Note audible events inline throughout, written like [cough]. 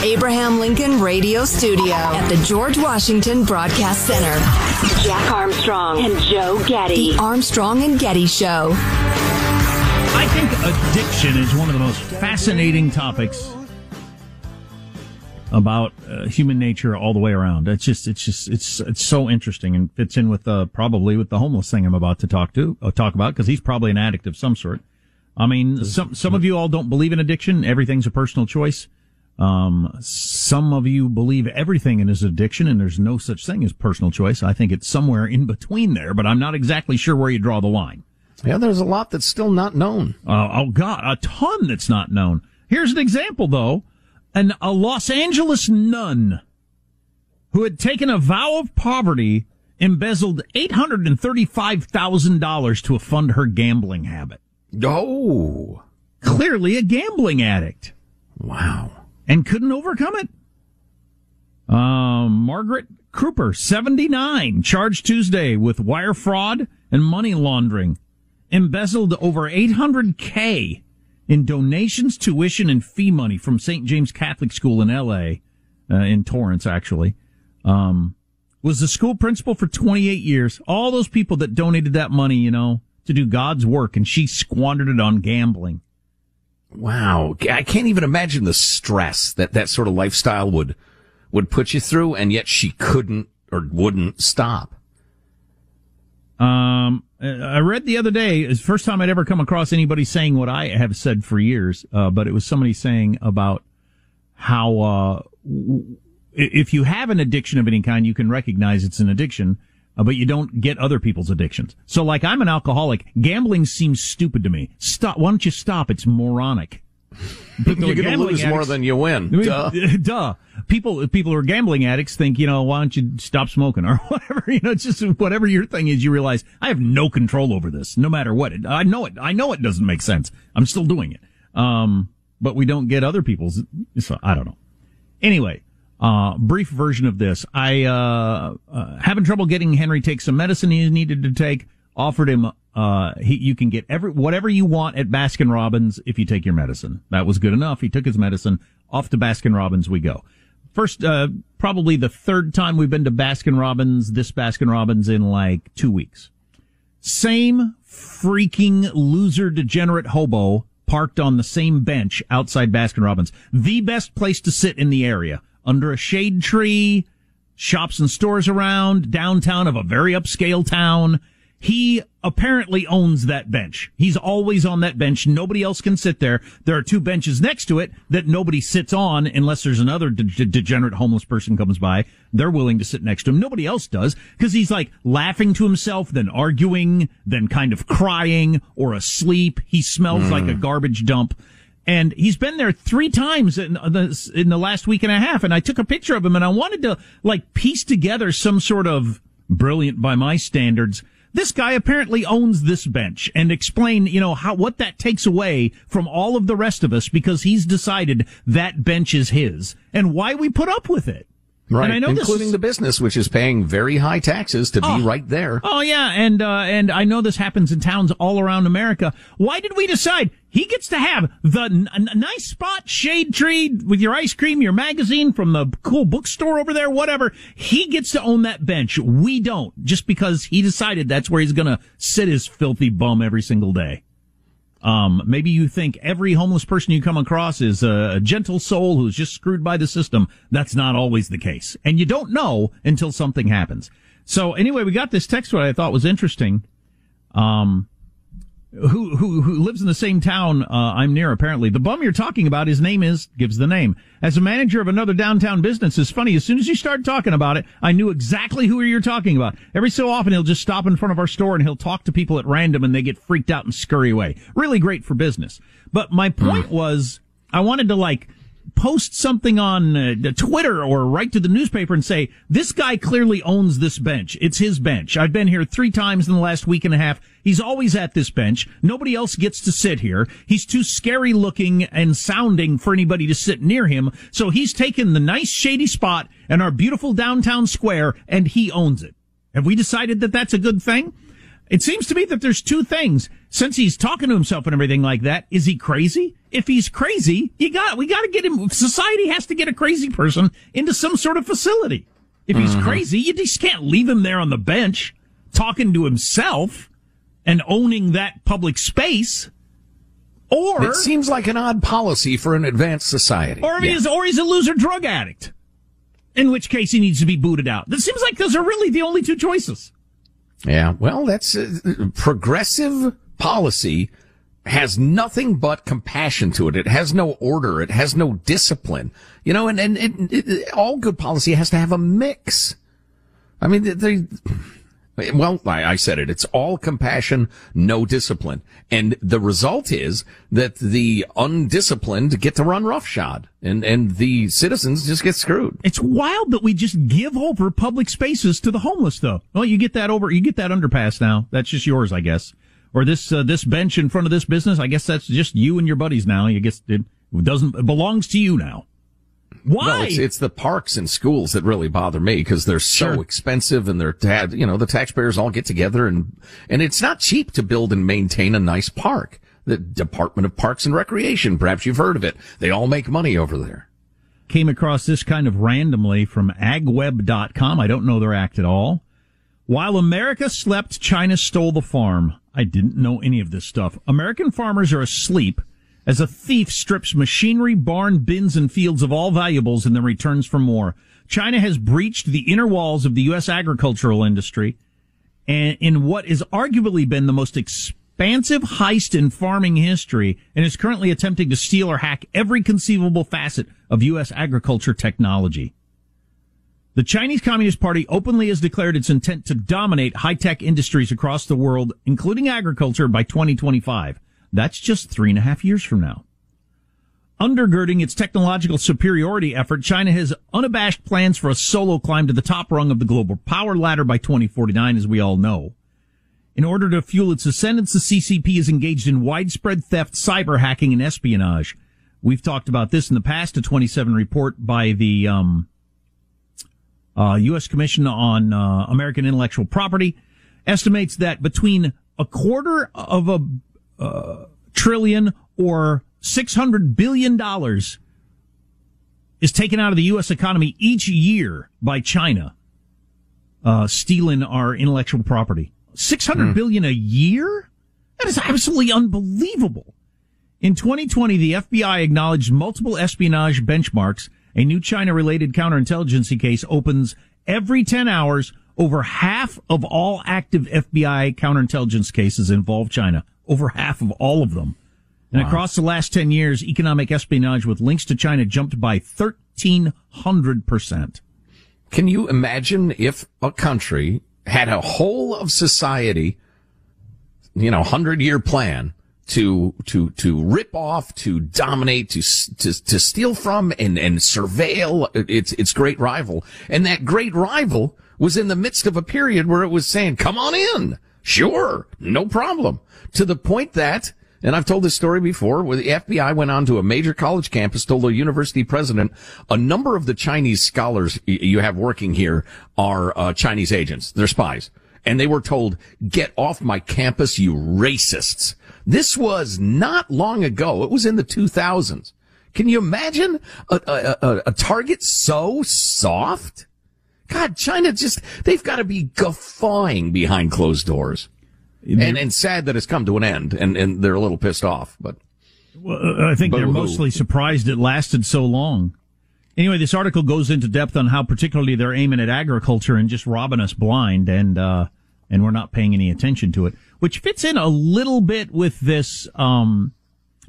the Abraham Lincoln Radio Studio at the George Washington Broadcast Center, Jack Armstrong and Joe Getty. The Armstrong and Getty Show. I think addiction is one of the most fascinating topics about uh, human nature all the way around. It's just, it's just, it's, it's so interesting and fits in with uh, probably with the homeless thing I'm about to talk to uh, talk about because he's probably an addict of some sort. I mean, some some of you all don't believe in addiction. Everything's a personal choice. Um, some of you believe everything in is addiction and there's no such thing as personal choice. I think it's somewhere in between there, but I'm not exactly sure where you draw the line. Yeah, there's a lot that's still not known. Uh, oh God, a ton that's not known. Here's an example though. An, a Los Angeles nun who had taken a vow of poverty embezzled $835,000 to fund her gambling habit. Oh. Clearly a gambling addict. Wow and couldn't overcome it. Um, Margaret Cooper, 79, charged Tuesday with wire fraud and money laundering, embezzled over 800k in donations, tuition, and fee money from St. James Catholic School in L.A., uh, in Torrance, actually. Um, was the school principal for 28 years. All those people that donated that money, you know, to do God's work, and she squandered it on gambling. Wow. I can't even imagine the stress that that sort of lifestyle would, would put you through. And yet she couldn't or wouldn't stop. Um, I read the other day, it's the first time I'd ever come across anybody saying what I have said for years. Uh, but it was somebody saying about how, uh, if you have an addiction of any kind, you can recognize it's an addiction but you don't get other people's addictions. So like I'm an alcoholic. Gambling seems stupid to me. Stop. Why don't you stop? It's moronic. [laughs] People You're going to lose addicts, more than you win. Duh. [laughs] Duh. People, people who are gambling addicts think, you know, why don't you stop smoking or [laughs] whatever? You know, it's just whatever your thing is. You realize I have no control over this, no matter what. I know it. I know it doesn't make sense. I'm still doing it. Um, but we don't get other people's. So I don't know. Anyway, uh, brief version of this. I, uh, uh, having trouble getting Henry take some medicine he needed to take. Offered him, uh, he, you can get every, whatever you want at Baskin Robbins if you take your medicine. That was good enough. He took his medicine. Off to Baskin Robbins we go. First, uh, probably the third time we've been to Baskin Robbins, this Baskin Robbins in like two weeks. Same freaking loser degenerate hobo parked on the same bench outside Baskin Robbins. The best place to sit in the area under a shade tree, shops and stores around, downtown of a very upscale town. He apparently owns that bench. He's always on that bench. Nobody else can sit there. There are two benches next to it that nobody sits on unless there's another de- de- degenerate homeless person comes by. They're willing to sit next to him. Nobody else does because he's like laughing to himself, then arguing, then kind of crying or asleep. He smells mm. like a garbage dump. And he's been there three times in uh, the, in the last week and a half. And I took a picture of him and I wanted to like piece together some sort of brilliant by my standards this guy apparently owns this bench and explain, you know, how, what that takes away from all of the rest of us because he's decided that bench is his and why we put up with it. Right, including is, the business, which is paying very high taxes to oh, be right there. Oh yeah, and uh, and I know this happens in towns all around America. Why did we decide he gets to have the n- n- nice spot, shade tree with your ice cream, your magazine from the cool bookstore over there, whatever? He gets to own that bench. We don't, just because he decided that's where he's going to sit his filthy bum every single day. Um, maybe you think every homeless person you come across is a gentle soul who's just screwed by the system. That's not always the case. And you don't know until something happens. So anyway, we got this text what I thought was interesting. Um, who, who, who lives in the same town uh, I'm near, apparently. The bum you're talking about, his name is, gives the name. As a manager of another downtown business, it's funny, as soon as you start talking about it, I knew exactly who you're talking about. Every so often, he'll just stop in front of our store and he'll talk to people at random and they get freaked out and scurry away. Really great for business. But my point mm. was, I wanted to like, post something on uh, Twitter or write to the newspaper and say, this guy clearly owns this bench. It's his bench. I've been here three times in the last week and a half. He's always at this bench. Nobody else gets to sit here. He's too scary looking and sounding for anybody to sit near him. So he's taken the nice shady spot in our beautiful downtown square and he owns it. Have we decided that that's a good thing? It seems to me that there's two things. Since he's talking to himself and everything like that, is he crazy? If he's crazy, you got, we got to get him, society has to get a crazy person into some sort of facility. If he's mm-hmm. crazy, you just can't leave him there on the bench talking to himself and owning that public space. Or it seems like an odd policy for an advanced society. Or yeah. he's or he's a loser drug addict. In which case he needs to be booted out. It seems like those are really the only two choices. Yeah, well, that's uh, progressive policy has nothing but compassion to it. It has no order. It has no discipline. You know, and, and it, it, all good policy has to have a mix. I mean, they, well, I, I said it. It's all compassion, no discipline. And the result is that the undisciplined get to run roughshod and, and the citizens just get screwed. It's wild that we just give over public spaces to the homeless though. Well, you get that over, you get that underpass now. That's just yours, I guess. Or this, uh, this bench in front of this business. I guess that's just you and your buddies now. You guess it doesn't, it belongs to you now. Why? Well, it's, it's, the parks and schools that really bother me because they're so sure. expensive and they're, you know, the taxpayers all get together and, and it's not cheap to build and maintain a nice park. The Department of Parks and Recreation, perhaps you've heard of it. They all make money over there. Came across this kind of randomly from agweb.com. I don't know their act at all. While America slept, China stole the farm. I didn't know any of this stuff. American farmers are asleep as a thief strips machinery, barn, bins, and fields of all valuables and then returns for more. China has breached the inner walls of the U.S. agricultural industry and in what has arguably been the most expansive heist in farming history and is currently attempting to steal or hack every conceivable facet of U.S. agriculture technology. The Chinese Communist Party openly has declared its intent to dominate high-tech industries across the world, including agriculture, by 2025. That's just three and a half years from now. Undergirding its technological superiority effort, China has unabashed plans for a solo climb to the top rung of the global power ladder by 2049, as we all know. In order to fuel its ascendance, the CCP is engaged in widespread theft, cyber hacking, and espionage. We've talked about this in the past. A 27 report by the um, uh, U.S. Commission on uh, American Intellectual Property estimates that between a quarter of a uh, trillion or six hundred billion dollars is taken out of the U.S. economy each year by China, uh, stealing our intellectual property. Six hundred mm. billion a year? That is absolutely unbelievable. In 2020, the FBI acknowledged multiple espionage benchmarks. A new China-related counterintelligence case opens every 10 hours Over half of all active FBI counterintelligence cases involve China. Over half of all of them. And wow. across the last 10 years, economic espionage with links to China jumped by 1300%. Can you imagine if a country had a whole of society, you know, hundred year plan to, to, to rip off, to dominate, to, to, to steal from and, and surveil its, its great rival. And that great rival was in the midst of a period where it was saying, come on in. Sure. No problem. To the point that and I've told this story before where the FBI went on to a major college campus, told the university president, a number of the Chinese scholars you have working here are uh, Chinese agents. They're spies. And they were told, get off my campus, you racists. This was not long ago. It was in the 2000s. Can you imagine a, a, a, a target so soft? God, China just, they've got to be guffawing behind closed doors and and sad that it's come to an end, and and they're a little pissed off. But well, I think Boo-hoo. they're mostly surprised it lasted so long. Anyway, this article goes into depth on how particularly they're aiming at agriculture and just robbing us blind, and uh, and we're not paying any attention to it, which fits in a little bit with this um,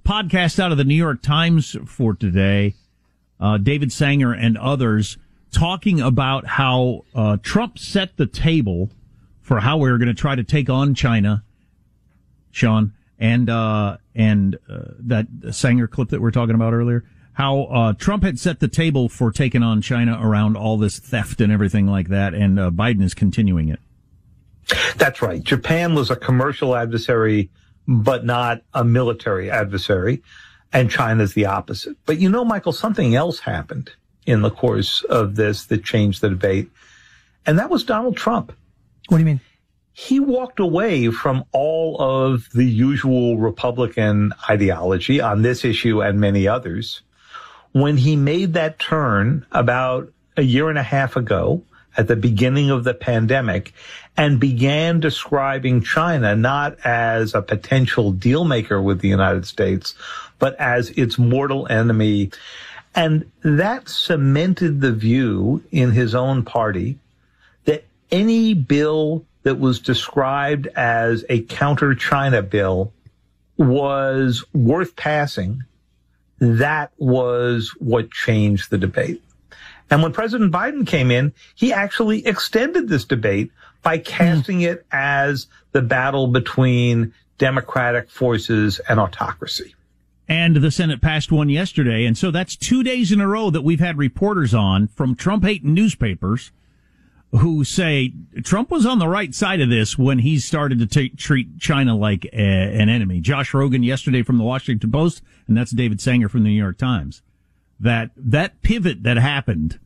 podcast out of the New York Times for today. Uh, David Sanger and others talking about how uh, Trump set the table for how we were going to try to take on China, Sean, and uh, and uh, that Sanger clip that we are talking about earlier. How uh, Trump had set the table for taking on China around all this theft and everything like that, and uh, Biden is continuing it. That's right. Japan was a commercial adversary, but not a military adversary, and China's the opposite. But you know, Michael, something else happened in the course of this that changed the debate, and that was Donald Trump. What do you mean? He walked away from all of the usual Republican ideology on this issue and many others when he made that turn about a year and a half ago at the beginning of the pandemic and began describing China not as a potential deal maker with the United States, but as its mortal enemy. And that cemented the view in his own party any bill that was described as a counter China bill was worth passing, that was what changed the debate. And when President Biden came in, he actually extended this debate by casting it as the battle between democratic forces and autocracy. And the Senate passed one yesterday. And so that's two days in a row that we've had reporters on from Trump hating newspapers who say Trump was on the right side of this when he started to t- treat China like a, an enemy. Josh Rogin yesterday from the Washington Post, and that's David Sanger from the New York Times. That that pivot that happened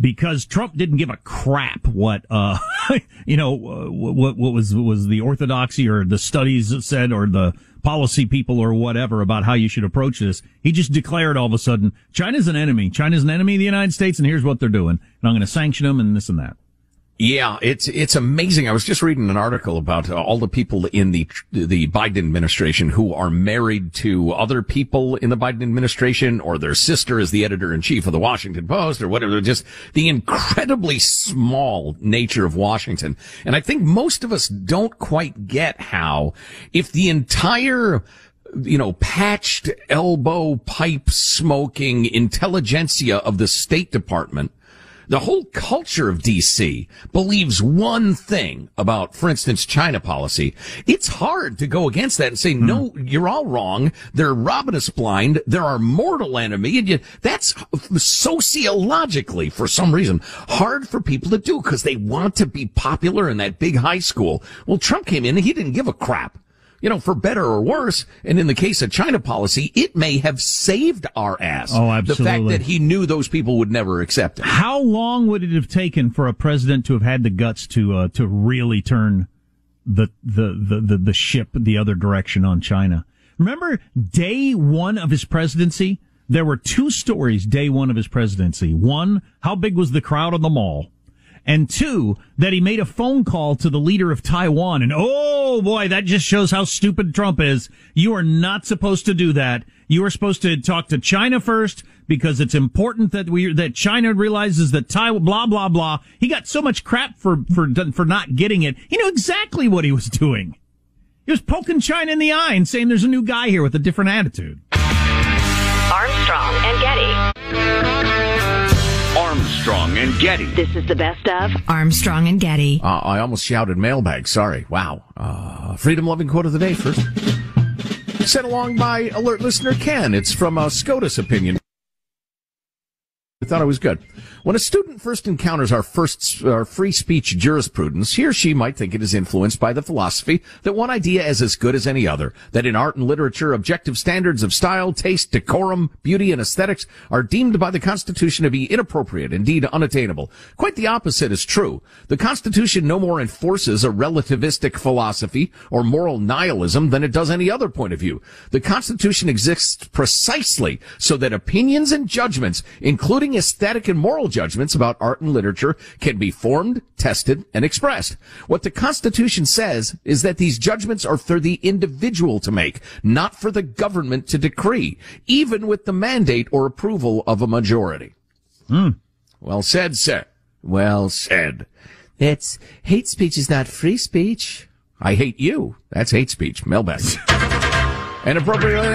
because Trump didn't give a crap what uh [laughs] you know what what was was the orthodoxy or the studies said or the policy people or whatever about how you should approach this. He just declared all of a sudden, China's an enemy. China's an enemy of the United States, and here's what they're doing. And I'm going to sanction them and this and that. Yeah, it's it's amazing. I was just reading an article about uh, all the people in the the Biden administration who are married to other people in the Biden administration, or their sister is the editor in chief of the Washington Post, or whatever. Just the incredibly small nature of Washington, and I think most of us don't quite get how, if the entire you know, patched elbow pipe smoking intelligentsia of the State Department the whole culture of DC believes one thing about, for instance, China policy. It's hard to go against that and say, hmm. no, you're all wrong. They're robbing us blind. They're our mortal enemy. And you, that's sociologically, for some reason, hard for people to do because they want to be popular in that big high school. Well, Trump came in and he didn't give a crap you know, for better or worse. And in the case of China policy, it may have saved our ass. Oh, absolutely. The fact that he knew those people would never accept it. How long would it have taken for a president to have had the guts to uh, to really turn the, the the the the ship the other direction on China? Remember day one of his presidency? There were two stories day one of his presidency. One, how big was the crowd on the mall? And two, that he made a phone call to the leader of Taiwan, and oh, boy, that just shows how stupid Trump is. You are not supposed to do that. You are supposed to talk to China first because it's important that we that China realizes that Taiwan blah blah blah. He got so much crap for for for not getting it. He knew exactly what he was doing. He was poking China in the eye and saying there's a new guy here with a different attitude. Armstrong and Getty. Armstrong and Getty. This is the best of Armstrong and Getty. Uh, I almost shouted mailbag. Sorry. Wow. Uh, freedom loving quote of the day first. Sent along by alert listener Ken. It's from a SCOTUS opinion. I thought it was good. When a student first encounters our first our free speech jurisprudence, he or she might think it is influenced by the philosophy that one idea is as good as any other, that in art and literature, objective standards of style, taste, decorum, beauty, and aesthetics are deemed by the Constitution to be inappropriate, indeed unattainable. Quite the opposite is true. The Constitution no more enforces a relativistic philosophy or moral nihilism than it does any other point of view. The Constitution exists precisely so that opinions and judgments, including aesthetic and moral judgments about art and literature can be formed, tested, and expressed. What the Constitution says is that these judgments are for the individual to make, not for the government to decree, even with the mandate or approval of a majority. Hmm. Well said, sir. Well said. It's hate speech is not free speech. I hate you. That's hate speech. Mailbag. and appropriately,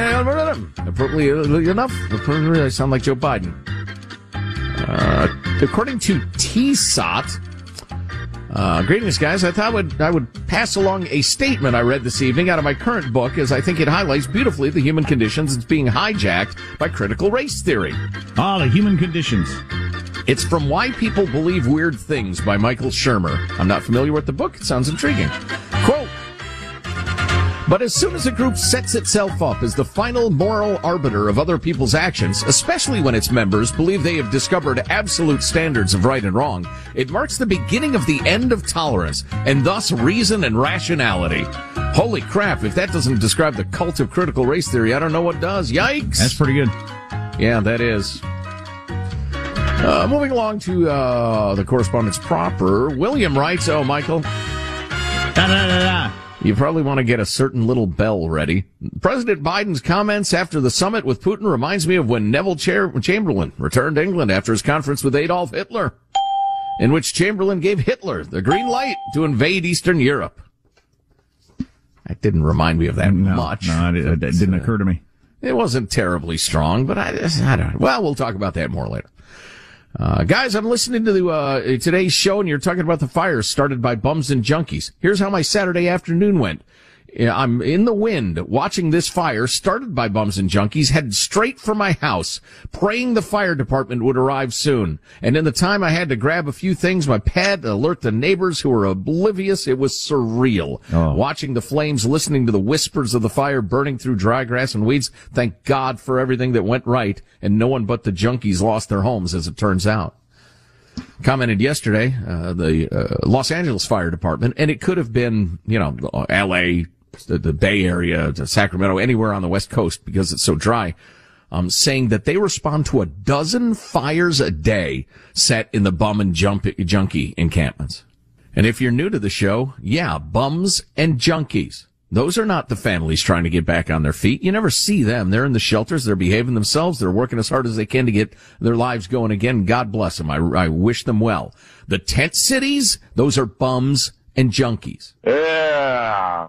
appropriately enough, appropriately, I sound like Joe Biden. Uh, according to TSOT, uh, greetings, guys. I thought I would, I would pass along a statement I read this evening out of my current book, as I think it highlights beautifully the human conditions that's being hijacked by critical race theory. Ah, the human conditions. It's from Why People Believe Weird Things by Michael Shermer. I'm not familiar with the book. It sounds intriguing. Quote, but as soon as a group sets itself up as the final moral arbiter of other people's actions, especially when its members believe they have discovered absolute standards of right and wrong, it marks the beginning of the end of tolerance and thus reason and rationality. Holy crap, if that doesn't describe the cult of critical race theory, I don't know what does. Yikes! That's pretty good. Yeah, that is. Uh, moving along to uh, the correspondence proper, William writes, "Oh, Michael, Da da da da. You probably want to get a certain little bell ready. President Biden's comments after the summit with Putin reminds me of when Neville Chamberlain returned to England after his conference with Adolf Hitler, in which Chamberlain gave Hitler the green light to invade Eastern Europe. That didn't remind me of that No, much. no, it, it didn't uh, occur to me. It wasn't terribly strong, but I, I don't. Well, we'll talk about that more later. Uh, guys, I'm listening to the, uh, today's show and you're talking about the fires started by bums and junkies. Here's how my Saturday afternoon went. I'm in the wind watching this fire started by bums and junkies headed straight for my house, praying the fire department would arrive soon. And in the time I had to grab a few things, my pad to alert the neighbors who were oblivious, it was surreal. Oh. Watching the flames, listening to the whispers of the fire burning through dry grass and weeds. Thank God for everything that went right and no one but the junkies lost their homes as it turns out commented yesterday, uh, the uh, Los Angeles Fire Department, and it could have been, you know, L.A., the, the Bay Area, to Sacramento, anywhere on the West Coast because it's so dry, um, saying that they respond to a dozen fires a day set in the bum and jump, junkie encampments. And if you're new to the show, yeah, bums and junkies. Those are not the families trying to get back on their feet. You never see them. They're in the shelters. They're behaving themselves. They're working as hard as they can to get their lives going again. God bless them. I, I wish them well. The tent cities, those are bums and junkies. Yeah.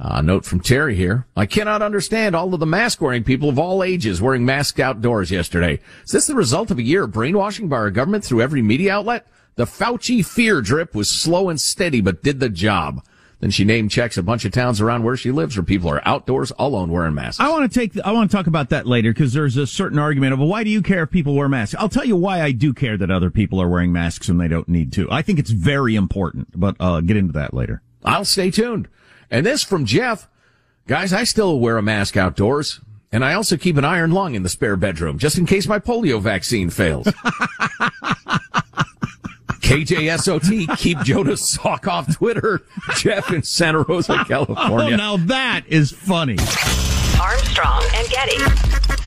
Uh, note from Terry here. I cannot understand all of the mask wearing people of all ages wearing masks outdoors yesterday. Is this the result of a year of brainwashing by our government through every media outlet? The Fauci fear drip was slow and steady, but did the job. Then she name checks a bunch of towns around where she lives where people are outdoors alone wearing masks. I want to take. I want to talk about that later because there's a certain argument of well, why do you care if people wear masks? I'll tell you why I do care that other people are wearing masks when they don't need to. I think it's very important, but uh, get into that later. I'll stay tuned. And this from Jeff. Guys, I still wear a mask outdoors. And I also keep an iron lung in the spare bedroom just in case my polio vaccine fails. [laughs] KJSOT, keep Jonas sock off Twitter. Jeff in Santa Rosa, [laughs] California. Oh, California. now that is funny. Armstrong and Getty.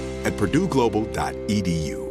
at purdueglobal.edu.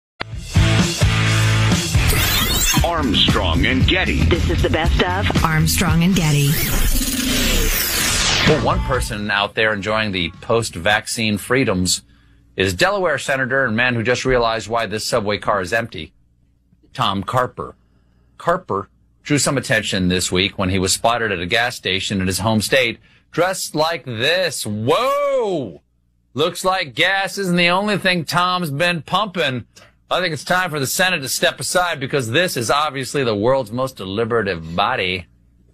Armstrong and Getty. This is the best of Armstrong and Getty. Well, one person out there enjoying the post-vaccine freedoms is Delaware Senator and man who just realized why this subway car is empty, Tom Carper. Carper drew some attention this week when he was spotted at a gas station in his home state dressed like this. Whoa! Looks like gas isn't the only thing Tom's been pumping. I think it's time for the Senate to step aside because this is obviously the world's most deliberative body.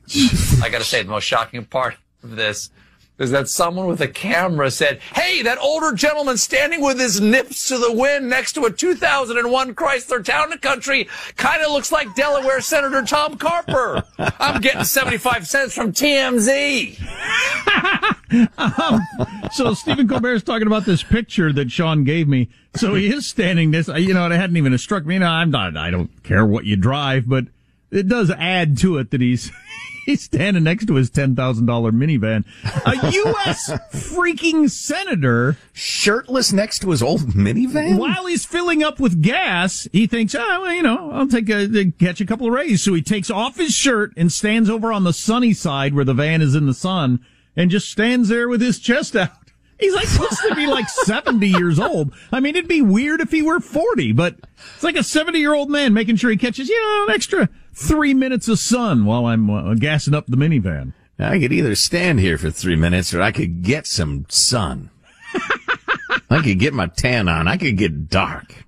[laughs] I gotta say, the most shocking part of this is that someone with a camera said, Hey, that older gentleman standing with his nips to the wind next to a 2001 Chrysler Town and Country kind of looks like Delaware Senator Tom Carper. I'm getting 75 cents from TMZ. [laughs] [laughs] um, so Stephen Colbert is talking about this picture that Sean gave me. So he is standing this, you know, it hadn't even struck me. Now I'm not, I don't care what you drive, but it does add to it that he's, [laughs] he's standing next to his $10,000 minivan. A U.S. freaking senator. Shirtless next to his old minivan? While he's filling up with gas, he thinks, oh, well, you know, I'll take a, uh, catch a couple of rays. So he takes off his shirt and stands over on the sunny side where the van is in the sun and just stands there with his chest out. [laughs] He's like supposed to be like [laughs] 70 years old. I mean, it'd be weird if he were 40, but it's like a 70 year old man making sure he catches, you know, an extra three minutes of sun while I'm uh, gassing up the minivan. I could either stand here for three minutes or I could get some sun. [laughs] I could get my tan on. I could get dark.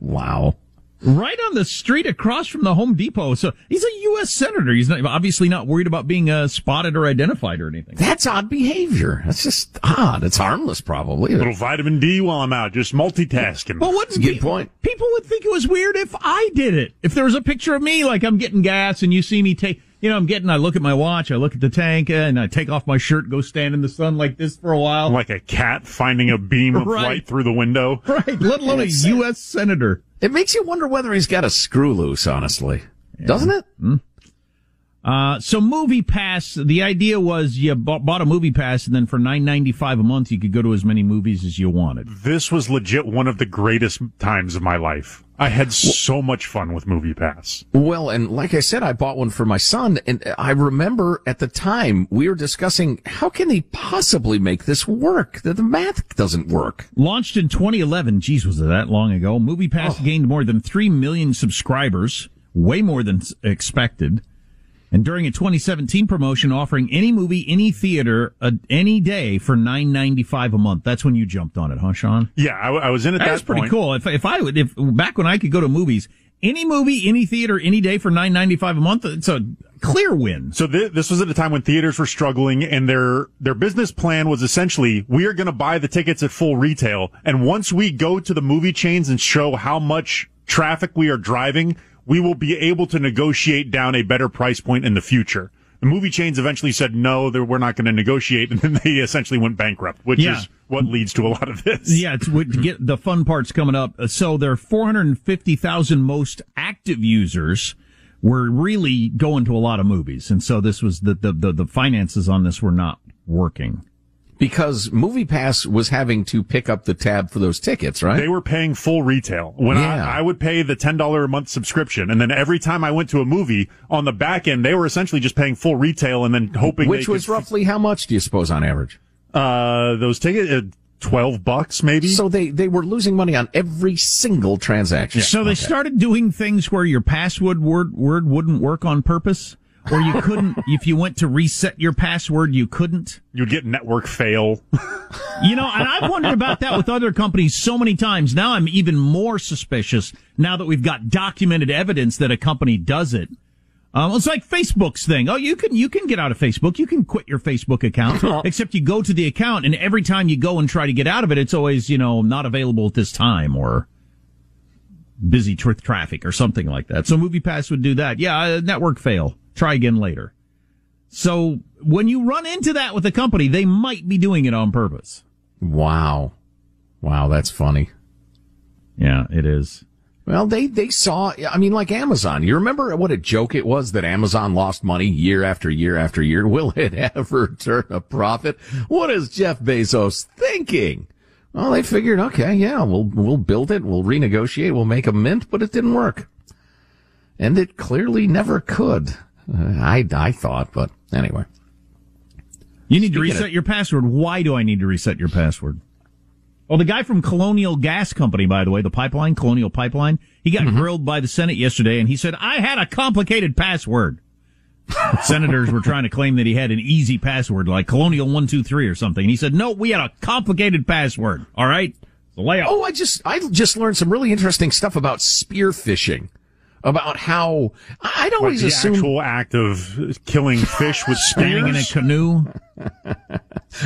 wow. Right on the street across from the Home Depot. So he's a U.S. senator. He's not, obviously not worried about being uh, spotted or identified or anything. That's odd behavior. That's just odd. It's harmless, probably. A little vitamin D while I'm out, just multitasking. Well, what's a good point? People would think it was weird if I did it. If there was a picture of me, like I'm getting gas, and you see me take, you know, I'm getting. I look at my watch, I look at the tank, eh, and I take off my shirt, go stand in the sun like this for a while, like a cat finding a beam of [laughs] Right. light through the window. [laughs] right? Let alone a U.S. Uh, senator. It makes you wonder whether he's got a screw loose, honestly. Doesn't it? Hmm. Uh, so movie pass, the idea was you bought, bought a movie pass and then for nine ninety five a month you could go to as many movies as you wanted. This was legit one of the greatest times of my life. I had so much fun with Movie Pass. Well, and like I said, I bought one for my son, and I remember at the time we were discussing how can they possibly make this work? The, the math doesn't work. Launched in 2011. Geez, was it that long ago? Movie Pass Oh. gained more than 3 million subscribers, way more than expected. And during a 2017 promotion offering any movie, any theater, uh, any day for 9.95 a month. That's when you jumped on it, huh, Sean? Yeah, I, I was in at That's that pretty point. cool. If if I would, if back when I could go to movies, any movie, any theater, any day for 9.95 a month, it's a clear win. So th- this was at a time when theaters were struggling, and their their business plan was essentially we are going to buy the tickets at full retail, and once we go to the movie chains and show how much traffic we are driving, we will be able to negotiate down a better price point in the future. The movie chains eventually said no, we're not going to negotiate, and then they essentially went bankrupt, which Yeah. is what leads to a lot of this. Yeah, it's what to [clears throat] get the fun parts coming up. Uh, So their 450,000 most active users were really going to a lot of movies, and so this was the the the, the finances on this were not working. Because Movie Pass was having to pick up the tab for those tickets, right? They were paying full retail. When Yeah. I, I would pay the $10 a month subscription, and then every time I went to a movie on the back end, they were essentially just paying full retail and then hoping Which they was could, roughly how much do you suppose on average? uh, those tickets, uh, 12 bucks maybe. So they, they were losing money on every single transaction. So they started doing things where your password word word wouldn't work on purpose, or you couldn't if you went to reset your password, you couldn't. You'd get network fail. You know, and I've wondered about that with other companies so many times. Now I'm even more suspicious now that we've got documented evidence that a company does it. Um, it's like Facebook's thing. Oh, you can you can get out of Facebook. You can quit your Facebook account. [laughs] except you go to the account, and every time you go and try to get out of it, it's always you know not available at this time or busy with traffic or something like that. So MoviePass would do that. Yeah, uh, network fail. Try again later. So when you run into that with a company, they might be doing it on purpose. Wow. Wow, that's funny. Yeah, it is. Well, they, they saw, I mean, like Amazon. You remember what a joke it was that Amazon lost money year after year after year? [laughs] Will it ever turn a profit? What is Jeff Bezos thinking? Well, they figured, okay, yeah, we'll, we'll build it, we'll renegotiate, we'll make a mint, but it didn't work. And it clearly never could. Uh, I, I thought, but anyway. You need to reset of- your password. Why do I need to reset your password? Well, the guy from Colonial Gas Company, by the way, the pipeline, Colonial Pipeline, he got grilled by the Senate yesterday and he said, I had a complicated password. [laughs] Senators were trying to claim that he had an easy password, like Colonial 123 or something. And he said, no, we had a complicated password. All right. So lay off. Oh, I just I just learned some really interesting stuff about spear phishing. About how I- I'd Like always the assumed actual act of killing fish with [laughs] Staying in a canoe. [laughs]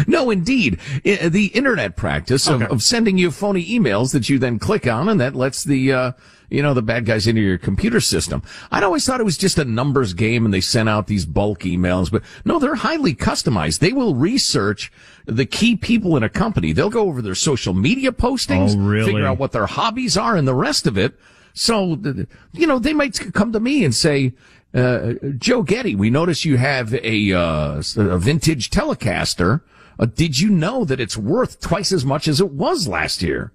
No, indeed. I- the internet practice of, Okay. of sending you phony emails that you then click on and that lets the, uh, you know, the bad guys into your computer system. I'd always thought it was just a numbers game and they sent out these bulk emails, but no, they're highly customized. They will research the key people in a company. They'll go over their social media postings, Oh, really? figure out what their hobbies are and the rest of it. So, you know, they might come to me and say, uh, Joe Getty, we notice you have a, uh, a vintage Telecaster. Uh, did you know that it's worth twice as much as it was last year?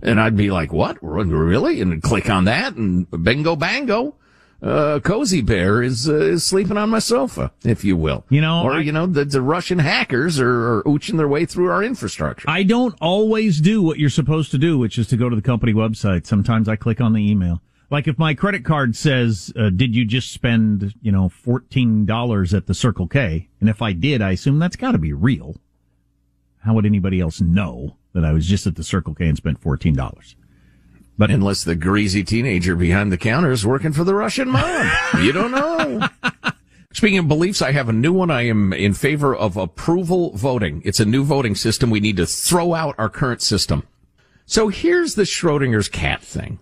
And I'd be like, what? Really? And click on that and bingo bango. Uh, Cozy Bear is, uh, is sleeping on my sofa, if you will. You know, or, I- you know, the, the Russian hackers are, are ooching their way through our infrastructure. I don't always do what you're supposed to do, which is to go to the company website. Sometimes I click on the email. Like if my credit card says, uh, did you just spend, you know, $14 at the Circle K? And if I did, I assume that's gotta be real. How would anybody else know that I was just at the Circle K and spent $14? But Unless the greasy teenager behind the counter is working for the Russian mom. [laughs] you don't know. Speaking of beliefs, I have a new one. I am in favor of approval voting. It's a new voting system. We need to throw out our current system. So here's the Schrodinger's cat thing.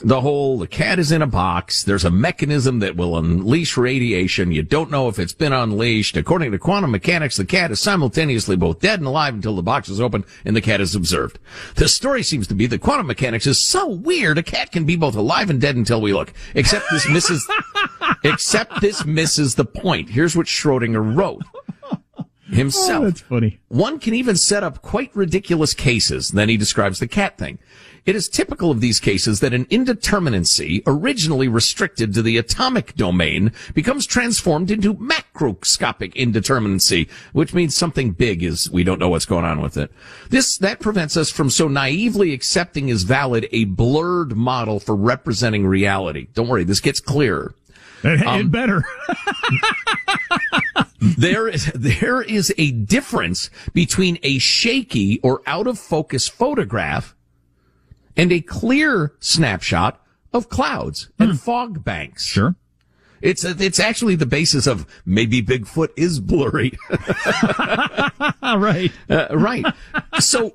The whole, the cat is in a box. There's a mechanism that will unleash radiation. You don't know if it's been unleashed. According to quantum mechanics, the cat is simultaneously both dead and alive until the box is open and the cat is observed. The story seems to be that quantum mechanics is so weird a cat can be both alive and dead until we look. Except this misses, [laughs] except this misses the point. Here's what Schrodinger wrote. himself. Oh, that's funny. One can even set up quite ridiculous cases. Then he describes the cat thing. It is typical of these cases that an indeterminacy originally restricted to the atomic domain becomes transformed into macroscopic indeterminacy, which means something big is we don't know what's going on with it. This, that prevents us from so naively accepting as valid a blurred model for representing reality. Don't worry, this gets clearer. It, it Um, better. [laughs] there is there is a difference between a shaky or out of focus photograph and a clear snapshot of clouds and fog banks. Sure. It's it's actually the basis of maybe Bigfoot is blurry. [laughs] right. Uh, right. So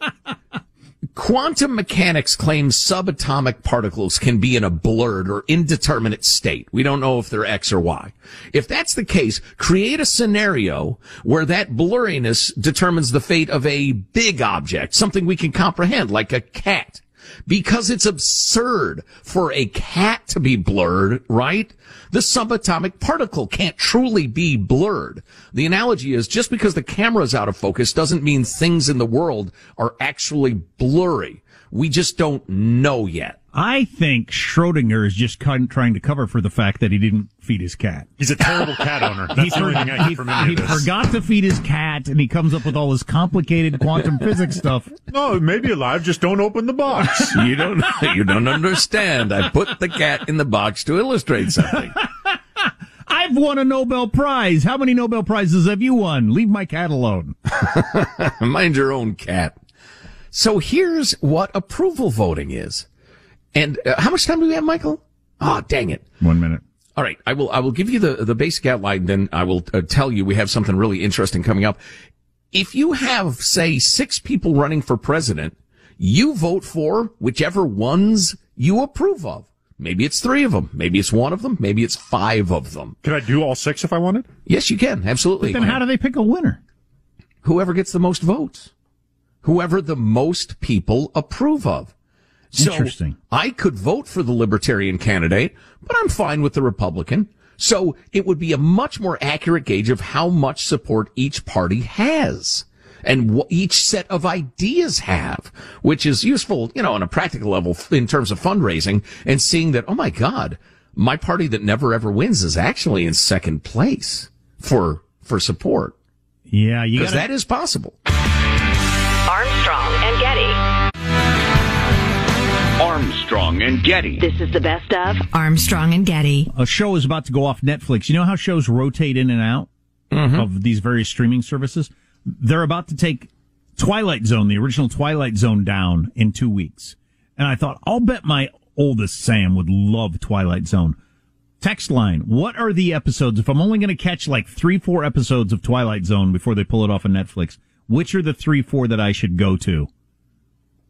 quantum mechanics claims subatomic particles can be in a blurred or indeterminate state. We don't know if they're X or Y. If that's the case, create a scenario where that blurriness determines the fate of a big object, something we can comprehend, like a cat. Because it's absurd for a cat to be blurred, right? The subatomic particle can't truly be blurred. The analogy is just because the camera's out of focus doesn't mean things in the world are actually blurry. We just don't know yet. I think Schrodinger is just kind of trying to cover for the fact that he didn't feed his cat. He's a terrible cat owner. That's he the only thing I he, get from any he of this. forgot to feed his cat, and he comes up with all this complicated quantum [laughs] physics stuff. No, it may be alive. Just don't open the box. [laughs] You don't, you don't understand. I put the cat in the box to illustrate something. [laughs] I've won a Nobel Prize. How many Nobel Prizes have you won? Leave my cat alone. Mind your own cat. So here's what approval voting is. And uh, how much time do we have, Michael? Oh, dang it. One minute. All right. I will, I will give you the, the basic outline. Then I will uh, tell you we have something really interesting coming up. If you have, say, six people running for president, you vote for whichever ones you approve of. Maybe it's three of them. Maybe it's one of them. Maybe it's five of them. Could I do all six if I wanted? Yes, you can. Absolutely. But Then how do they pick a winner? whoever gets the most votes, whoever the most people approve of. So Interesting. I could vote for the libertarian candidate, but I'm fine with the Republican. So it would be a much more accurate gauge of how much support each party has and what each set of ideas have, which is useful, you know, on a practical level in terms of fundraising and seeing that, oh my God, my party that never ever wins is actually in second place for, for support. Yeah, Because got that is possible. Armstrong Armstrong and Getty. This is the best of Armstrong and Getty. a show is about to go off Netflix. You know how shows rotate in and out mm-hmm. of these various streaming services? They're about to take Twilight Zone, the original Twilight Zone, down in two weeks. And I thought, I'll bet my oldest Sam would love Twilight Zone. Text line, what are the episodes? If I'm only going to catch like three, four episodes of Twilight Zone before they pull it off on Netflix, which are the three, four that I should go to?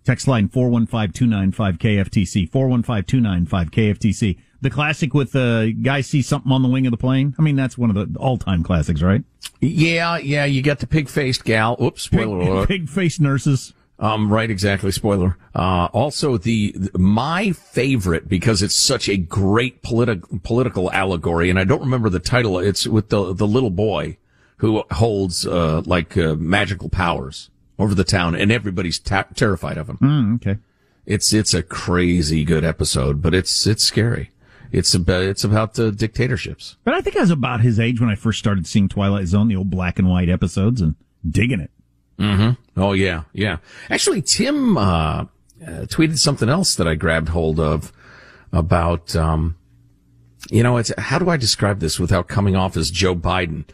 Text line 415-295-KFTC, 415-295-KFTC. The classic with the guy sees something on the wing of the plane. I mean, that's one of the all-time classics, right? Yeah, yeah, you got the pig-faced gal. Oops, spoiler Pig, alert. pig-faced nurses. Um, right, exactly. Spoiler. Uh, also the, my favorite because it's such a great politi- political allegory, and I don't remember the title. It's with the the little boy who holds uh, like uh, magical powers over the town, and everybody's ta- terrified of him. Mm, okay. It's it's a crazy good episode, but it's it's scary. It's about it's about the dictatorships. But I think I was about his age when I first started seeing Twilight Zone, the old black and white episodes, and digging it. Mm-hmm. Oh yeah, yeah. Actually, Tim uh, uh, tweeted something else that I grabbed hold of about. Um, you know, it's how do I describe this without coming off as Joe Biden?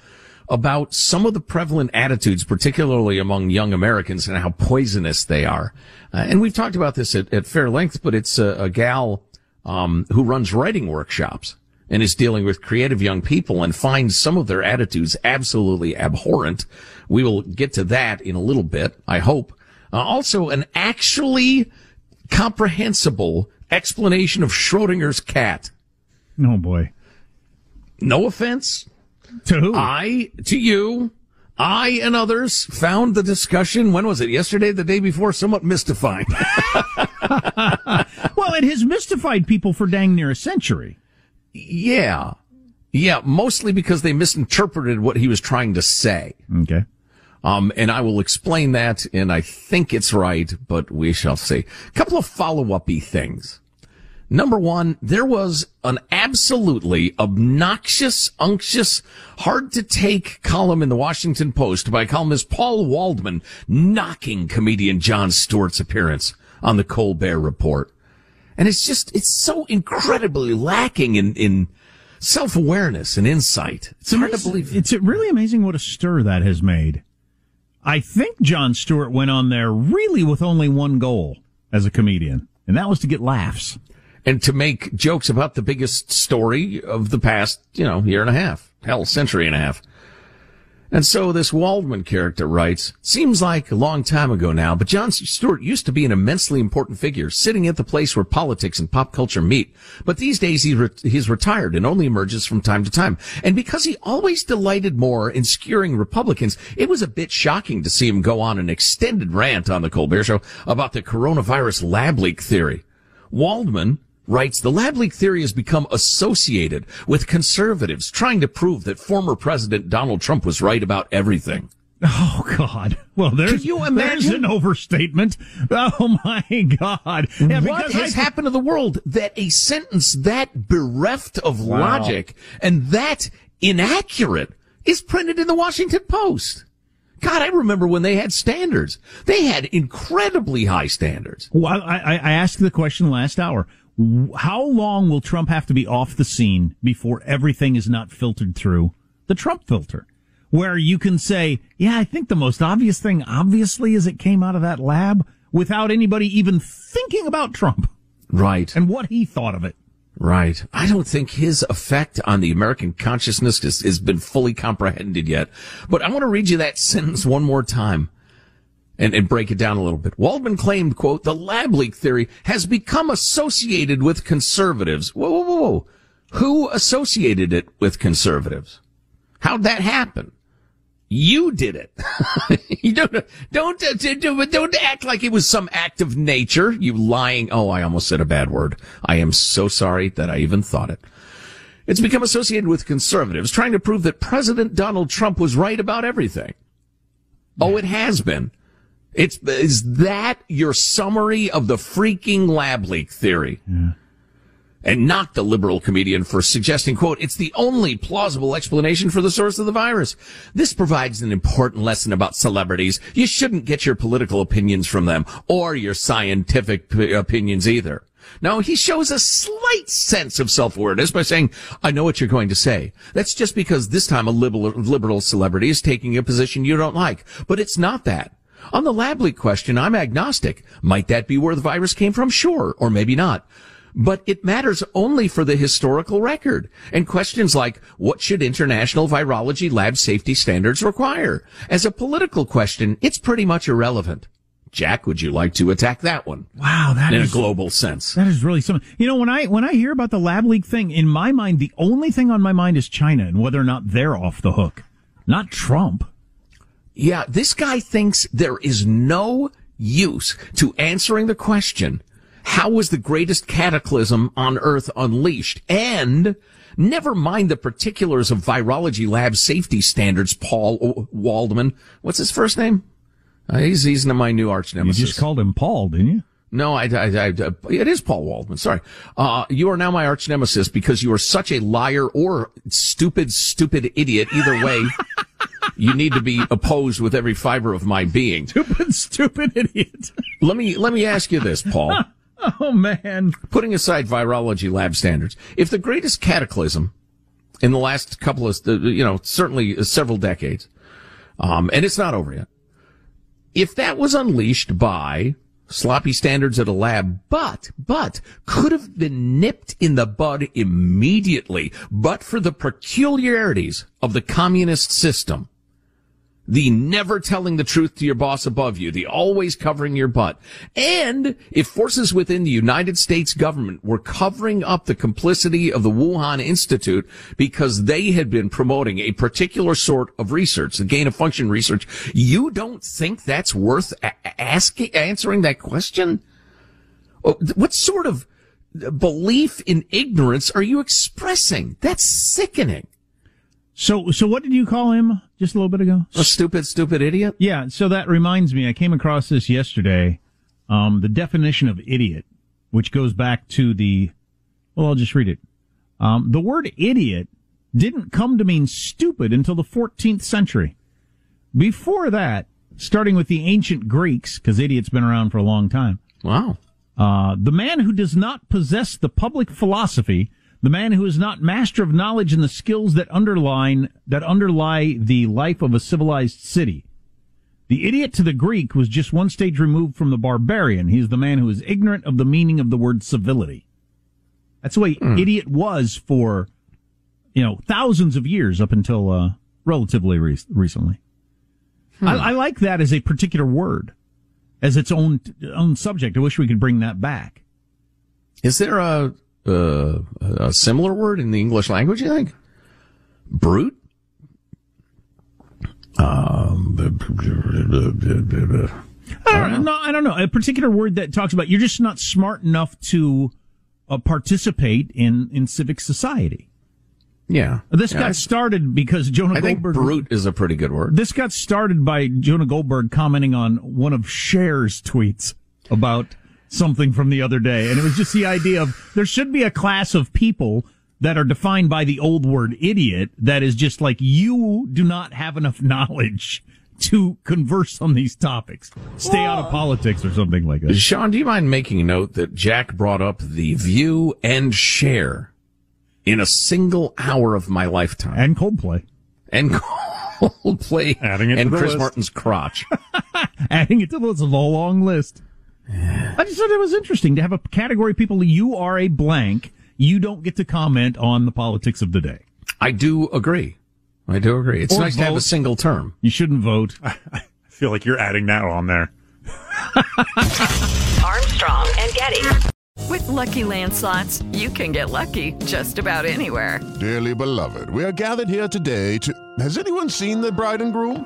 About some of the prevalent attitudes, particularly among young Americans, and how poisonous they are. Uh, and we've talked about this at, at fair length, but it's a, a gal um, who runs writing workshops and is dealing with creative young people and finds some of their attitudes absolutely abhorrent. We will get to that in a little bit, I hope. Uh, also, an actually comprehensible explanation of Schrodinger's cat. Oh boy. No offense. To who? I, to you, I and others found the discussion, when was it? Yesterday, the day before, somewhat mystifying. [laughs] well, it has mystified people for dang near a century. yeah. Yeah, mostly because they misinterpreted what he was trying to say. Okay. Um, and I will explain that, and I think it's right, but we shall see. A couple of follow-up things. Number one, there was an absolutely obnoxious, unctuous, hard to take column in the Washington Post by columnist Paul Waldman knocking comedian Jon Stewart's appearance on the Colbert Report. And it's just, it's so incredibly lacking in, in self-awareness and insight. It's, hard to believe. It's really amazing what a stir that has made. I think Jon Stewart went on there really with only one goal as a comedian, and that was to get laughs and to make jokes about the biggest story of the past, you know, year and a half, hell, century and a half. And so this Waldman character writes, seems like a long time ago now, but Jon Stewart used to be an immensely important figure, sitting at the place where politics and pop culture meet. But these days he re- he's retired and only emerges from time to time. And because he always delighted more in skewering Republicans, it was a bit shocking to see him go on an extended rant on the Colbert Show about the coronavirus lab leak theory. Waldman, writes the lab leak theory has become associated with conservatives trying to prove that former President Donald Trump was right about everything. Oh God! Well, there's Can you imagine? there's an overstatement. Oh my God! Yeah, what has I... happened to the world that a sentence that bereft of wow. logic and that inaccurate is printed in the Washington Post? God, I remember when they had standards. They had incredibly high standards. Well, I, I asked the question last hour how long will Trump have to be off the scene before everything is not filtered through the Trump filter? Where you can say, yeah, I think the most obvious thing, obviously, is it came out of that lab without anybody even thinking about Trump. Right. And what he thought of it. Right. I don't think his effect on the American consciousness has, has been fully comprehended yet. But I want to read you that sentence one more time and, and break it down a little bit. Waldman claimed, quote, the lab leak theory has become associated with conservatives. Whoa, whoa, whoa. Who associated it with conservatives? How'd that happen? You did it. [laughs] you don't, don't, uh, don't, don't act like it was some act of nature. You lying. Oh, I almost said a bad word. I am so sorry that I even thought it. It's become associated with conservatives trying to prove that President Donald Trump was right about everything. Oh, it has been. It's, is that your summary of the freaking lab leak theory? Yeah. And not the liberal comedian for suggesting, quote, it's the only plausible explanation for the source of the virus. This provides an important lesson about celebrities. You shouldn't get your political opinions from them or your scientific p- opinions either. No, he shows a slight sense of self-awareness by saying, I know what you're going to say. That's just because this time a liberal, liberal celebrity is taking a position you don't like. But it's not that. On the lab leak question, I'm agnostic. Might that be where the virus came from? Sure, or maybe not. But it matters only for the historical record. And questions like, what should international virology lab safety standards require? As a political question, it's pretty much irrelevant. Jack, would you like to attack that one? Wow, that in is, a global sense. That is really something. You know, when I when I hear about the lab leak thing, in my mind, the only thing on my mind is China and whether or not they're off the hook, not Trump. Yeah, this guy thinks there is no use to answering the question, how was the greatest cataclysm on earth unleashed? And never mind the particulars of virology lab safety standards, Paul Waldman. What's his first name? Uh, he's, he's my new arch nemesis. You just called him Paul, didn't you? No, I, I, I, it is Paul Waldman. Sorry. Uh, you are now my arch nemesis because you are such a liar or stupid, stupid idiot. Either way, [laughs] you need to be opposed with every fiber of my being. Stupid, stupid idiot. let me, let me ask you this, Paul. [laughs] oh man. Putting aside virology lab standards, if the greatest cataclysm in the last couple of, you know, certainly several decades, um, and it's not over yet, if that was unleashed by sloppy standards at a lab, but, but could have been nipped in the bud immediately, but for the peculiarities of the communist system the never telling the truth to your boss above you, the always covering your butt. And if forces within the United States government were covering up the complicity of the Wuhan Institute because they had been promoting a particular sort of research, the gain of function research, you don't think that's worth asking, answering that question? Oh, what sort of uh, belief in ignorance are you expressing? That's sickening. So, so what did you call him just a little bit ago? A stupid, stupid idiot? Yeah. So that reminds me, I came across this yesterday. Um, the definition of idiot, which goes back to the, well, I'll just read it. Um, the word idiot didn't come to mean stupid until the 14th century. Before that, starting with the ancient Greeks, because idiot's been around for a long time. Wow. Uh, the man who does not possess the public philosophy, the man who is not master of knowledge and the skills that underline, that underlie the life of a civilized city. The idiot to the Greek was just one stage removed from the barbarian. He's the man who is ignorant of the meaning of the word civility. That's the way Hmm. idiot was for, you know, thousands of years up until, uh, relatively re- recently. Hmm. I, I like that as a particular word, as its own, own subject. I wish we could bring that back. Is there a, uh, a similar word in the English language, you think? Brute? Um, I don't, no, I don't know. A particular word that talks about you're just not smart enough to uh, participate in, in civic society. yeah. This Yeah, I- got started because Jonah I think Goldberg. brute is a pretty good word. This got started by Jonah Goldberg commenting on one of Cher's tweets about something from the other day. And it was just the idea of there should be a class of people that are defined by the old word idiot that is just like you do not have enough [laughs] knowledge to converse on these topics. Stay out of politics or something like that. Sean, do you mind making a note that Jack brought up the view and Cher in a single hour of my lifetime? And Coldplay. And [laughs] Coldplay Adding it to and the Chris list. Martin's crotch. [laughs] Adding it to the list of a long list. I just thought it was interesting to have a category of people. You are a blank. You don't get to comment on the politics of the day. I do agree. I do agree. It's Or nice to have a single term. You shouldn't vote. [laughs] I feel like you're adding that on there. [laughs] Armstrong and Getty. With Lucky Land slots, you can get lucky just about anywhere. Dearly beloved, we are gathered here today to. Has anyone seen the bride and groom?